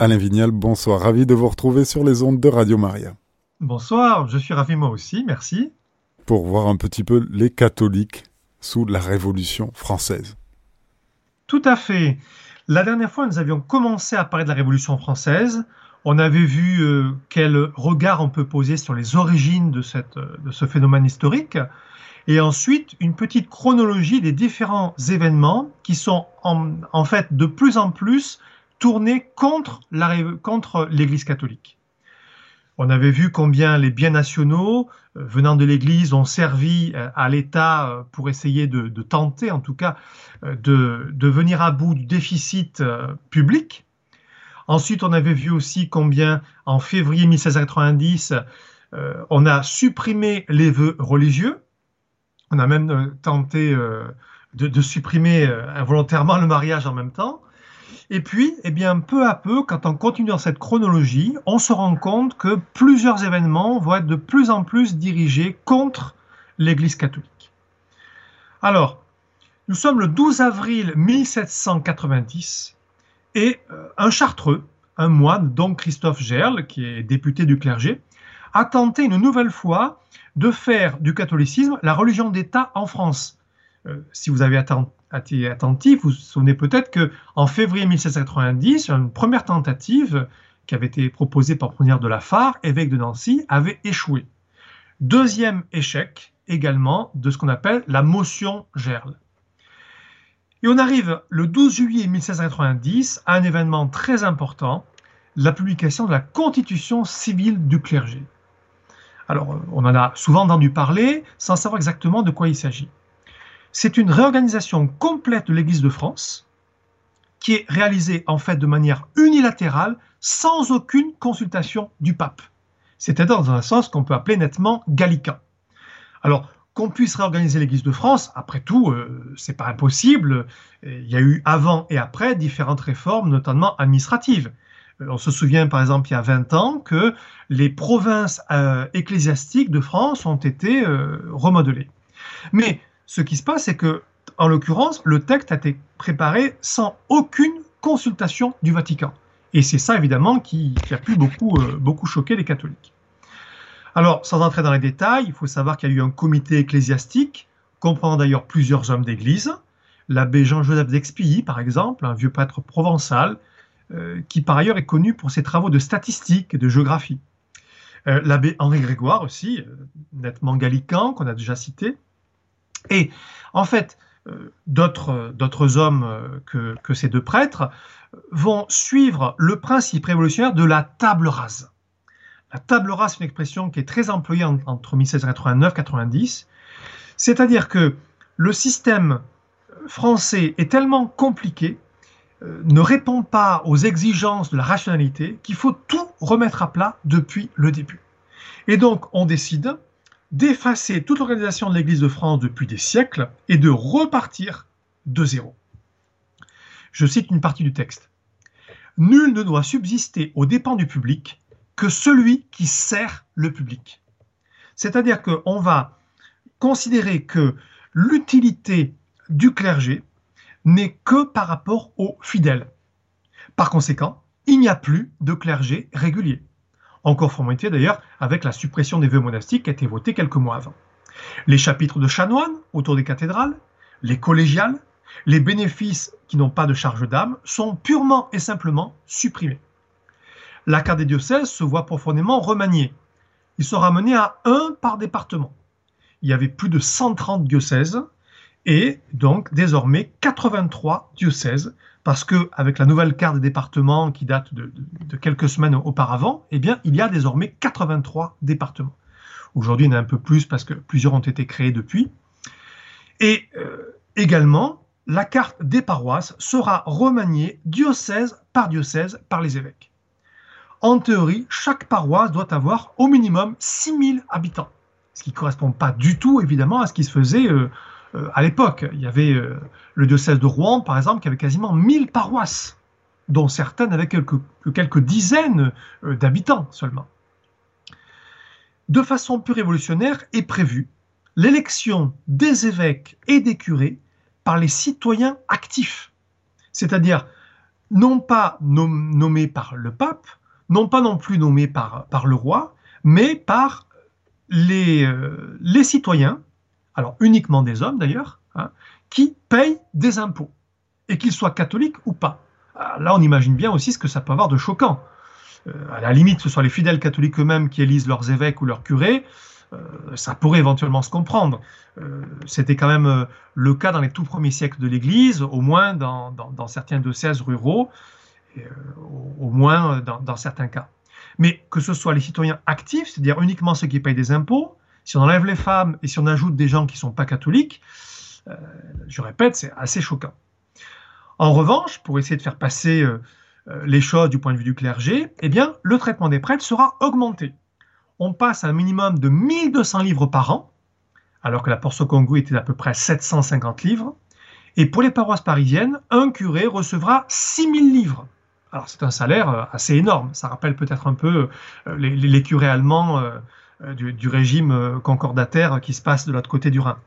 Alain Vignal, bonsoir. Ravi de vous retrouver sur les ondes de Radio Maria. Bonsoir, je suis ravi moi aussi, merci. Pour voir un petit peu les catholiques sous la Révolution française. Tout à fait. La dernière fois, nous avions commencé à parler de la Révolution française. On avait vu euh, quel regard on peut poser sur les origines de, cette, de ce phénomène historique. Et ensuite, une petite chronologie des différents événements qui sont en, en fait de plus en plus tournés contre l'Église catholique. On avait vu combien les biens nationaux euh, venant de l'Église ont servi euh, à l'État euh, pour essayer de, tenter, en tout cas, de, de, venir à bout du déficit public. Ensuite, on avait vu aussi combien, en février 1690, on a supprimé les vœux religieux. On a même tenté de supprimer involontairement le mariage en même temps. Et puis, eh bien, peu à peu, quand on continue dans cette chronologie, on se rend compte que plusieurs événements vont être de plus en plus dirigés contre l'Église catholique. Alors, nous sommes le 12 avril 1790 et euh, un chartreux, un moine, donc Christophe Gerle, qui est député du clergé, a tenté une nouvelle fois de faire du catholicisme la religion d'État en France. Euh, si vous avez attentif, vous vous souvenez peut-être que en février 1790, une première tentative qui avait été proposée par Prunière de la Fare, évêque de Nancy, avait échoué. Deuxième échec également de ce qu'on appelle la motion Gerle. Et on arrive le 12 juillet 1790 à un événement très important, la publication de la Constitution civile du clergé. Alors, on en a souvent entendu parler sans savoir exactement de quoi il s'agit. C'est une réorganisation complète de l'Église de France qui est réalisée en fait de manière unilatérale sans aucune consultation du pape. C'est-à-dire dans un sens qu'on peut appeler nettement gallican. Alors, qu'on puisse réorganiser l'Église de France, après tout, euh, c'est pas impossible. Il y a eu avant et après différentes réformes, notamment administratives. Euh, on se souvient par exemple il y a 20 ans que les provinces euh, ecclésiastiques de France ont été remodelées. Mais ce qui se passe, c'est que, en l'occurrence, le texte a été préparé sans aucune consultation du Vatican. Et c'est ça, évidemment, qui, a pu beaucoup, euh, beaucoup choquer les catholiques. Alors, sans entrer dans les détails, il faut savoir qu'il y a eu un comité ecclésiastique, comprenant d'ailleurs plusieurs hommes d'église, l'abbé Jean-Joseph d'Expilly, par exemple, un vieux prêtre provençal, euh, qui par ailleurs est connu pour ses travaux de statistique et de géographie. Euh, l'abbé Henri Grégoire aussi, nettement gallican, qu'on a déjà cité, et en fait, euh, d'autres hommes euh, que, ces deux prêtres vont suivre le principe révolutionnaire de la table rase. La table rase, c'est une expression qui est très employée entre 1689 et 90. C'est-à-dire que le système français est tellement compliqué, euh, ne répond pas aux exigences de la rationalité, qu'il faut tout remettre à plat depuis le début. Et donc, on décide d'effacer toute l'organisation de l'Église de France depuis des siècles et de repartir de zéro. Je cite une partie du texte. Nul ne doit subsister aux dépens du public que celui qui sert le public. C'est-à-dire qu'on va considérer que l'utilité du clergé n'est que par rapport aux fidèles. Par conséquent, il n'y a plus de clergé régulier en conformité d'ailleurs avec la suppression des vœux monastiques qui a été votée quelques mois avant. Les chapitres de chanoines autour des cathédrales, les collégiales, les bénéfices qui n'ont pas de charge d'âme sont purement et simplement supprimés. La carte des diocèses se voit profondément remaniée. Ils sont ramenés à un par département. Il y avait plus de 130 diocèses et donc désormais 83 diocèses parce que avec la nouvelle carte des départements qui date de, quelques semaines auparavant, eh il y a désormais 83 départements. Aujourd'hui, il y en a un peu plus parce que plusieurs ont été créés depuis. Et euh, également, la carte des paroisses sera remaniée diocèse par diocèse par les évêques. En théorie, chaque paroisse doit avoir au minimum 6000 habitants, ce qui ne correspond pas du tout évidemment à ce qui se faisait euh, à l'époque. Il y avait euh, le diocèse de Rouen, par exemple, qui avait quasiment 1000 paroisses, dont certaines avaient quelques, quelques dizaines euh, d'habitants seulement. De façon plus révolutionnaire est prévue l'élection des évêques et des curés par les citoyens actifs, c'est-à-dire non pas nommés par le pape, non pas non plus nommés par, le roi, mais par euh, les citoyens, alors uniquement des hommes d'ailleurs, hein, qui payent des impôts, et qu'ils soient catholiques ou pas. Ah, là, on imagine bien aussi ce que ça peut avoir de choquant. Euh, à la limite, ce soit les fidèles catholiques eux-mêmes qui élisent leurs évêques ou leurs curés, euh, ça pourrait éventuellement se comprendre. Euh, c'était quand même le cas dans les tout premiers siècles de l'Église, au moins dans, certains diocèses ruraux, au, moins dans, certains cas. Mais que ce soit les citoyens actifs, c'est-à-dire uniquement ceux qui payent des impôts, si on enlève les femmes et si on ajoute des gens qui ne sont pas catholiques, je répète, c'est assez choquant. En revanche, pour essayer de faire passer euh, les choses du point de vue du clergé, eh bien, le traitement des prêtres sera augmenté. On passe à un minimum de 1200 livres par an, alors que la Porte Congo était d'à peu près 750 livres. Et pour les paroisses parisiennes, un curé recevra 6000 livres. Alors c'est un salaire euh, assez énorme. Ça rappelle peut-être un peu euh, les, curés allemands du, régime concordataire qui se passe de l'autre côté du Rhin.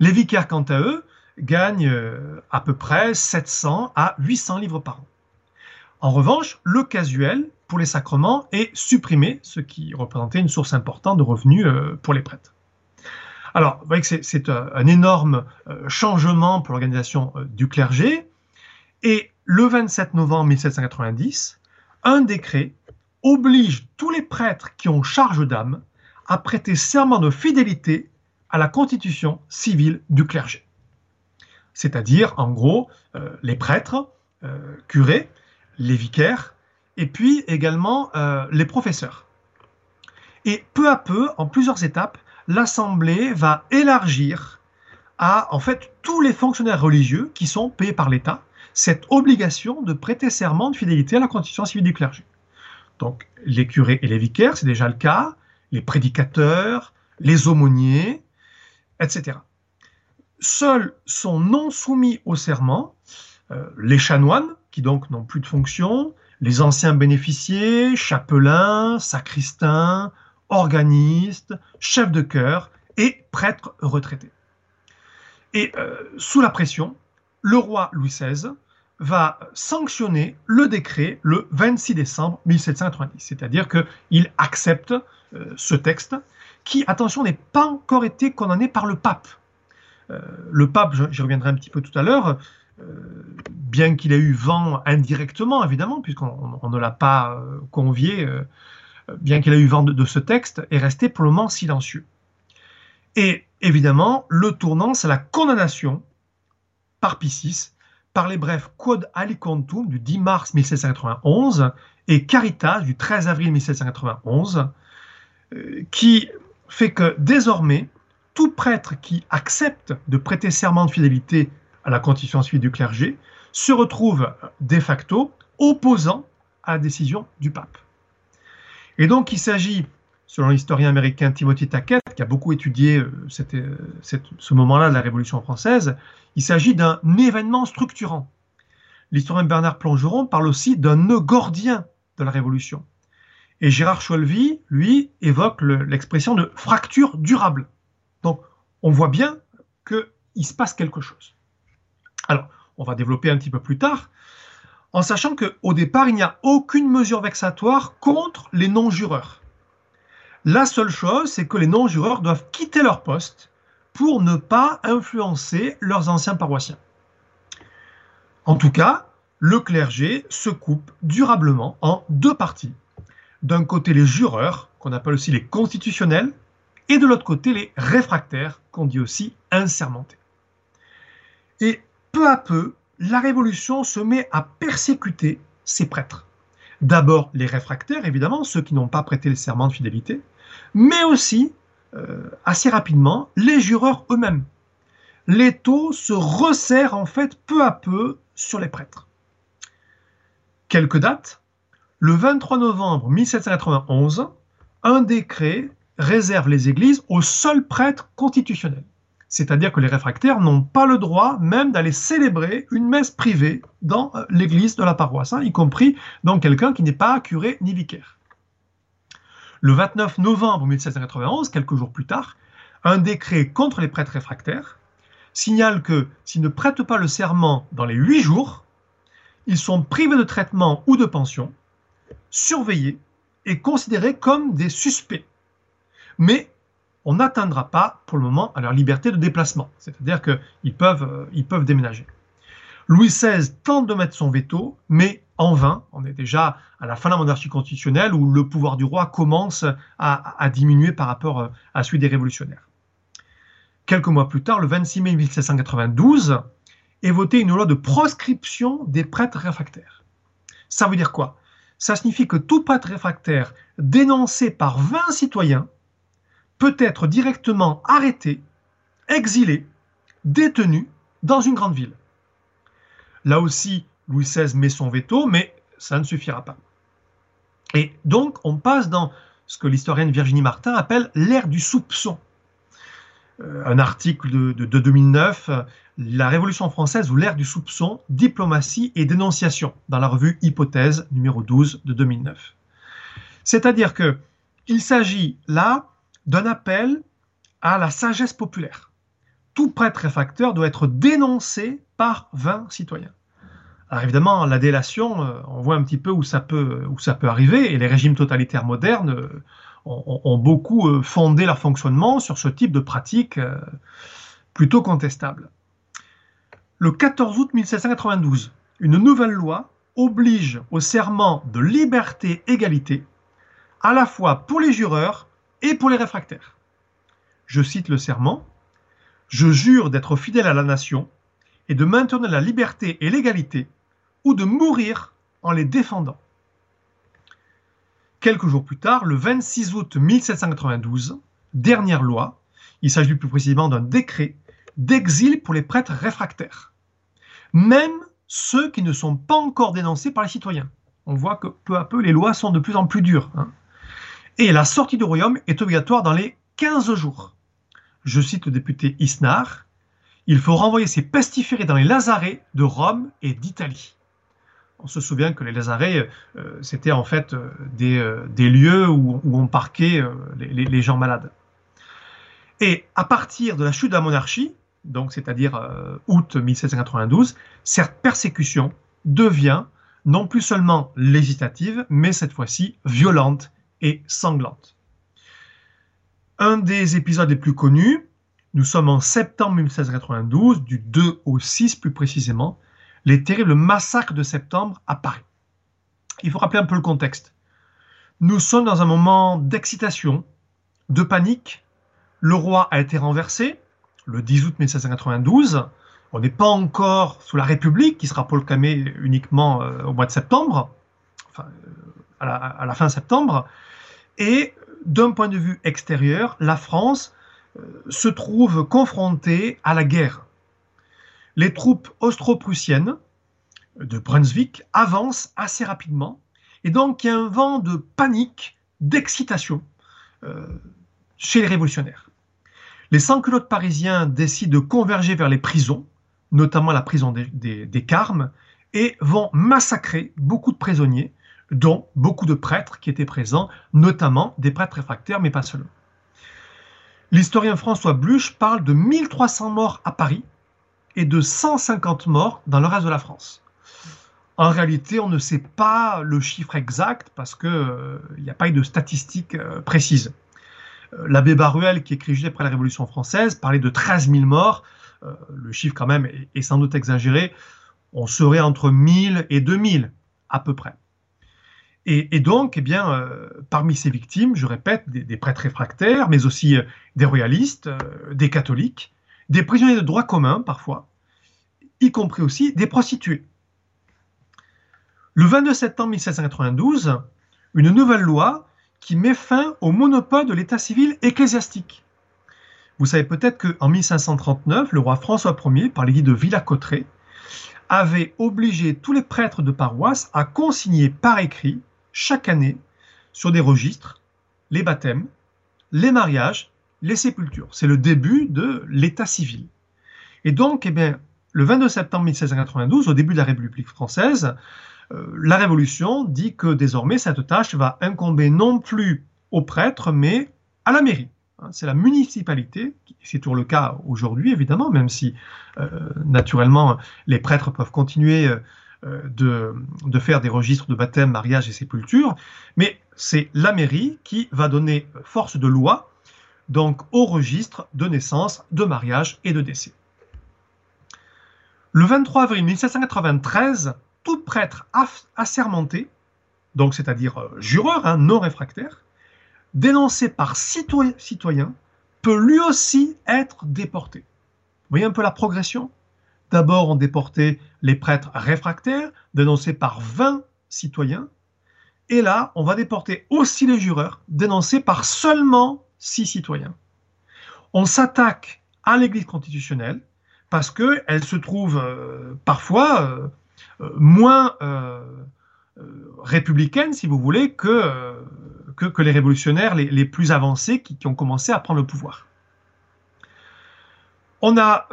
Les vicaires, quant à eux, gagnent à peu près 700 à 800 livres par an. En revanche, le casuel pour les sacrements est supprimé, ce qui représentait une source importante de revenus euh, pour les prêtres. Alors, vous voyez que c'est un énorme euh, changement pour l'organisation euh, du clergé. Et le 27 novembre 1790, un décret oblige tous les prêtres qui ont charge d'âme à prêter serment de fidélité à la constitution civile du clergé. C'est-à-dire, en gros, les prêtres, curés, les vicaires, et puis également euh, les professeurs. Et peu à peu, en plusieurs étapes, l'Assemblée va élargir à en fait tous les fonctionnaires religieux qui sont payés par l'État cette obligation de prêter serment de fidélité à la constitution civile du clergé. Donc les curés et les vicaires, c'est déjà le cas, les prédicateurs, les aumôniers, etc. Seuls sont non soumis au serment euh, les chanoines, qui donc n'ont plus de fonction, les anciens bénéficiaires, chapelains, sacristains, organistes, chefs de chœur et prêtres retraités. Et euh, sous la pression, le roi Louis XVI va sanctionner le décret le 26 décembre 1790, c'est-à-dire qu'il accepte euh, ce texte qui, attention, n'est pas encore été condamné par le pape. Euh, le pape, j'y reviendrai un petit peu tout à l'heure, bien qu'il ait eu vent indirectement, évidemment, puisqu'on ne l'a pas euh, convié, euh, bien qu'il ait eu vent de, ce texte, est resté pour le moment silencieux. Et évidemment, le tournant, c'est la condamnation par Piscis, par les brefs Quod Aliquantum du 10 mars 1791 et Caritas du 13 avril 1791, euh, qui fait que désormais, tout prêtre qui accepte de prêter serment de fidélité à la constitution civile du clergé se retrouve de facto opposant à la décision du pape. Et donc il s'agit, selon l'historien américain Timothy Tackett, qui a beaucoup étudié euh, euh, ce moment-là de la Révolution française, il s'agit d'un événement structurant. L'historien Bernard Plongeron parle aussi d'un nœud gordien de la Révolution. Et Gérard Cholvy, lui, évoque l'expression de fracture durable. Donc on voit bien qu'il se passe quelque chose. Alors, on va développer un petit peu plus tard, en sachant qu'au départ, il n'y a aucune mesure vexatoire contre les non-jureurs. La seule chose, c'est que les non-jureurs doivent quitter leur poste pour ne pas influencer leurs anciens paroissiens. En tout cas, le clergé se coupe durablement en deux parties. D'un côté, les jureurs, qu'on appelle aussi les constitutionnels, et de l'autre côté, les réfractaires, qu'on dit aussi insermentés. Et peu à peu, la Révolution se met à persécuter ces prêtres. D'abord les réfractaires, évidemment, ceux qui n'ont pas prêté le serment de fidélité, mais aussi, assez rapidement, les jureurs eux-mêmes. L'étau se resserre en fait peu à peu sur les prêtres. Quelques dates. Le 23 novembre 1791, un décret réserve les églises aux seuls prêtres constitutionnels. C'est-à-dire que les réfractaires n'ont pas le droit même d'aller célébrer une messe privée dans euh, l'église de la paroisse, hein, y compris donc quelqu'un qui n'est pas curé ni vicaire. Le 29 novembre 1791, quelques jours plus tard, un décret contre les prêtres réfractaires signale que s'ils ne prêtent pas le serment dans les huit jours, ils sont privés de traitement ou de pension, surveillés et considérés comme des suspects. Mais on n'atteindra pas pour le moment à leur liberté de déplacement, c'est-à-dire qu'ils peuvent, euh, peuvent déménager. Louis XVI tente de mettre son veto, mais en vain. On est déjà à la fin de la monarchie constitutionnelle où le pouvoir du roi commence à, diminuer par rapport euh, à celui des révolutionnaires. Quelques mois plus tard, le 26 mai 1792, est votée une loi de proscription des prêtres réfractaires. Ça veut dire quoi? Ça signifie que tout prêtre réfractaire dénoncé par 20 citoyens peut être directement arrêté, exilé, détenu dans une grande ville. Là aussi, Louis XVI met son veto, mais ça ne suffira pas. Et donc, on passe dans ce que l'historienne Virginie Martin appelle l'ère du soupçon. Euh, un article de, de, 2009, La Révolution française ou l'ère du soupçon, diplomatie et dénonciation, dans la revue Hypothèse numéro 12 de 2009. C'est-à-dire que il s'agit là d'un appel à la sagesse populaire. Tout prêtre réfracteur doit être dénoncé par 20 citoyens. Alors évidemment, la délation, euh, on voit un petit peu où ça peut, où ça peut arriver, et les régimes totalitaires modernes euh, ont, beaucoup euh, fondé leur fonctionnement sur ce type de pratique plutôt contestable. Le 14 août 1792, une nouvelle loi oblige au serment de liberté-égalité, à la fois pour les jureurs et pour les réfractaires. Je cite le serment. Je jure d'être fidèle à la nation et de maintenir la liberté et l'égalité, ou de mourir en les défendant. Quelques jours plus tard, le 26 août 1792, dernière loi, il s'agit plus précisément d'un décret d'exil pour les prêtres réfractaires, même ceux qui ne sont pas encore dénoncés par les citoyens. On voit que peu à peu, les lois sont de plus en plus dures. Hein. Et la sortie du royaume est obligatoire dans les 15 jours. Je cite le député Isnar, il faut renvoyer ces pestiférés dans les lazarets de Rome et d'Italie. On se souvient que les lazarets, euh, c'était en fait euh, euh, des, lieux où, on parquait les, gens malades. Et à partir de la chute de la monarchie, donc c'est-à-dire août 1792, cette persécution devient non plus seulement législative, mais cette fois-ci violente et sanglante. Un des épisodes les plus connus, nous sommes en septembre 1792, du 2 au 6 plus précisément, les terribles massacres de septembre à Paris. Il faut rappeler un peu le contexte. Nous sommes dans un moment d'excitation, de panique. Le roi a été renversé le 10 août 1792. On n'est pas encore sous la République qui sera proclamée uniquement euh, au mois de septembre, euh, à, la, fin septembre. Et d'un point de vue extérieur, la France se trouve confronté à la guerre. Les troupes austro-prussiennes de Brunswick avancent assez rapidement et donc il y a un vent de panique, d'excitation euh, chez les révolutionnaires. Les sans-culottes parisiens décident de converger vers les prisons, notamment la prison des, des Carmes, et vont massacrer beaucoup de prisonniers, dont beaucoup de prêtres qui étaient présents, notamment des prêtres réfractaires, mais pas seulement. L'historien François Bluch parle de 1300 morts à Paris et de 150 morts dans le reste de la France. En réalité, on ne sait pas le chiffre exact parce qu'il euh, n'y a pas eu de statistiques euh, précises. Euh, l'abbé Baruel, qui écrit juste après la Révolution française, parlait de 13 000 morts. le chiffre, quand même, est, sans doute exagéré. On serait entre 1000 et 2000, à peu près. Et, donc, eh bien, parmi ces victimes, je répète, des, prêtres réfractaires, mais aussi des royalistes, des catholiques, des prisonniers de droit commun parfois, y compris aussi des prostituées. Le 22 septembre 1792, une nouvelle loi qui met fin au monopole de l'état civil ecclésiastique. Vous savez peut-être qu'en 1539, le roi François Ier, par l'édit de Villers-Cotterêts, avait obligé tous les prêtres de paroisse à consigner par écrit chaque année sur des registres les baptêmes, les mariages, les sépultures. C'est le début de l'état civil. Et donc, eh bien, le 22 septembre 1792, au début de la République française, euh, la Révolution dit que désormais cette tâche va incomber non plus aux prêtres, mais à la mairie. Hein, c'est la municipalité, c'est toujours le cas aujourd'hui évidemment, même si euh, naturellement les prêtres peuvent continuer euh, de, de, faire des registres de baptême, mariage et sépulture, mais c'est la mairie qui va donner force de loi donc au registre de naissance, de mariage et de décès. Le 23 avril 1793, tout prêtre assermenté, donc c'est-à-dire euh, jureur hein, non réfractaire, dénoncé par citoyen, peut lui aussi être déporté. Vous voyez un peu la progression? D'abord, on déportait les prêtres réfractaires, dénoncés par 20 citoyens, et là, on va déporter aussi les jureurs, dénoncés par seulement 6 citoyens. On s'attaque à l'Église constitutionnelle parce qu'elle se trouve euh, parfois euh, euh, moins républicaine, si vous voulez, que, les révolutionnaires les, plus avancés qui, ont commencé à prendre le pouvoir. On a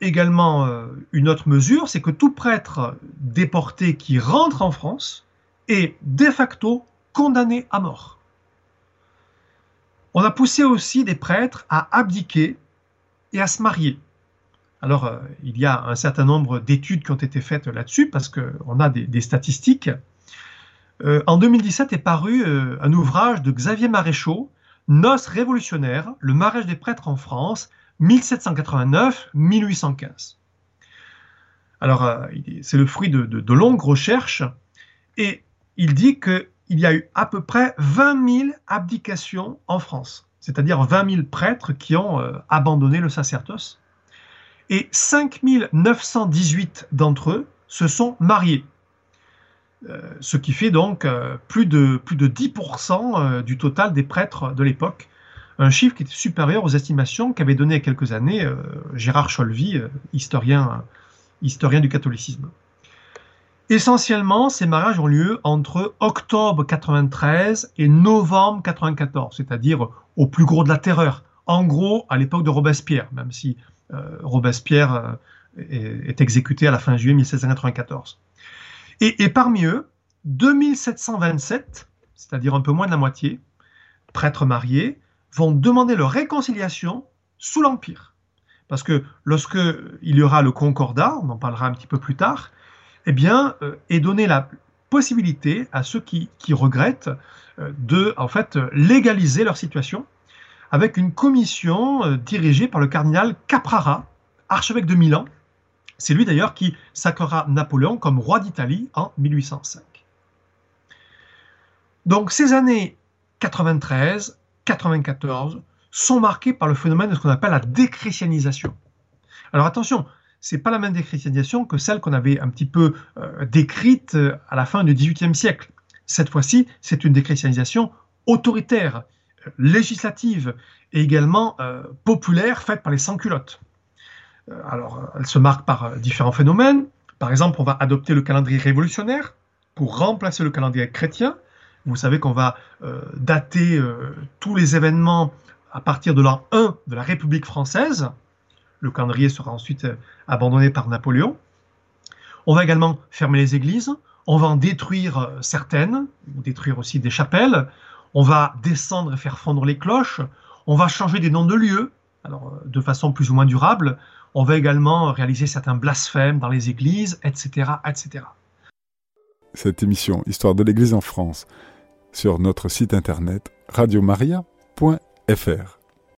également une autre mesure, c'est que tout prêtre déporté qui rentre en France est de facto condamné à mort. On a poussé aussi des prêtres à abdiquer et à se marier. Alors, euh, il y a un certain nombre d'études qui ont été faites là-dessus, parce qu'on a des, statistiques. Euh, en 2017 est paru euh, un ouvrage de Xavier Maréchaux, Noces révolutionnaires, le mariage des prêtres en France, 1789-1815. Alors, c'est le fruit de, longues recherches, et il dit qu'il y a eu à peu près 20 000 abdications en France, c'est-à-dire 20 000 prêtres qui ont abandonné le sacerdoce et 5918 d'entre eux se sont mariés. Euh, ce qui fait donc euh, plus, de, plus de 10% euh, du total des prêtres de l'époque. Un chiffre qui était supérieur aux estimations qu'avait donné il y a quelques années Gérard Cholvy, historien, historien du catholicisme. Essentiellement, ces mariages ont lieu entre octobre 93 et novembre 94, c'est-à-dire au plus gros de la terreur. En gros, à l'époque de Robespierre, même si euh, Robespierre euh, est, exécuté à la fin juillet 1794. Et, parmi eux, 2727, c'est-à-dire un peu moins de la moitié, prêtres mariés, vont demander leur réconciliation sous l'Empire. Parce que lorsque il y aura le concordat, on en parlera un petit peu plus tard, eh bien, euh, est donnée la possibilité à ceux qui, qui regrettent de, en fait, légaliser leur situation avec une commission euh, dirigée par le cardinal Caprara, archevêque de Milan. C'est lui d'ailleurs qui sacrera Napoléon comme roi d'Italie en 1805. Donc ces années 93, 94 sont marquées par le phénomène de ce qu'on appelle la déchristianisation. Alors attention, c'est pas la même déchristianisation que celle qu'on avait un petit peu euh, décrite euh, à la fin du XVIIIe siècle. Cette fois-ci, c'est une déchristianisation autoritaire législative et également euh, populaire faite par les sans-culottes. Euh, alors, elle se marque par euh, différents phénomènes. Par exemple, on va adopter le calendrier révolutionnaire pour remplacer le calendrier chrétien. Vous savez qu'on va dater tous les événements à partir de l'an 1 de la République française. Le calendrier sera ensuite abandonné par Napoléon. On va également fermer les églises. On va en détruire certaines, ou détruire aussi des chapelles on va descendre et faire fondre les cloches, on va changer des noms de lieux, alors euh, de façon plus ou moins durable, on va également réaliser certains blasphèmes dans les églises, etc. etc. Cette émission Histoire de l'Église en France sur notre site internet radiomaria.fr.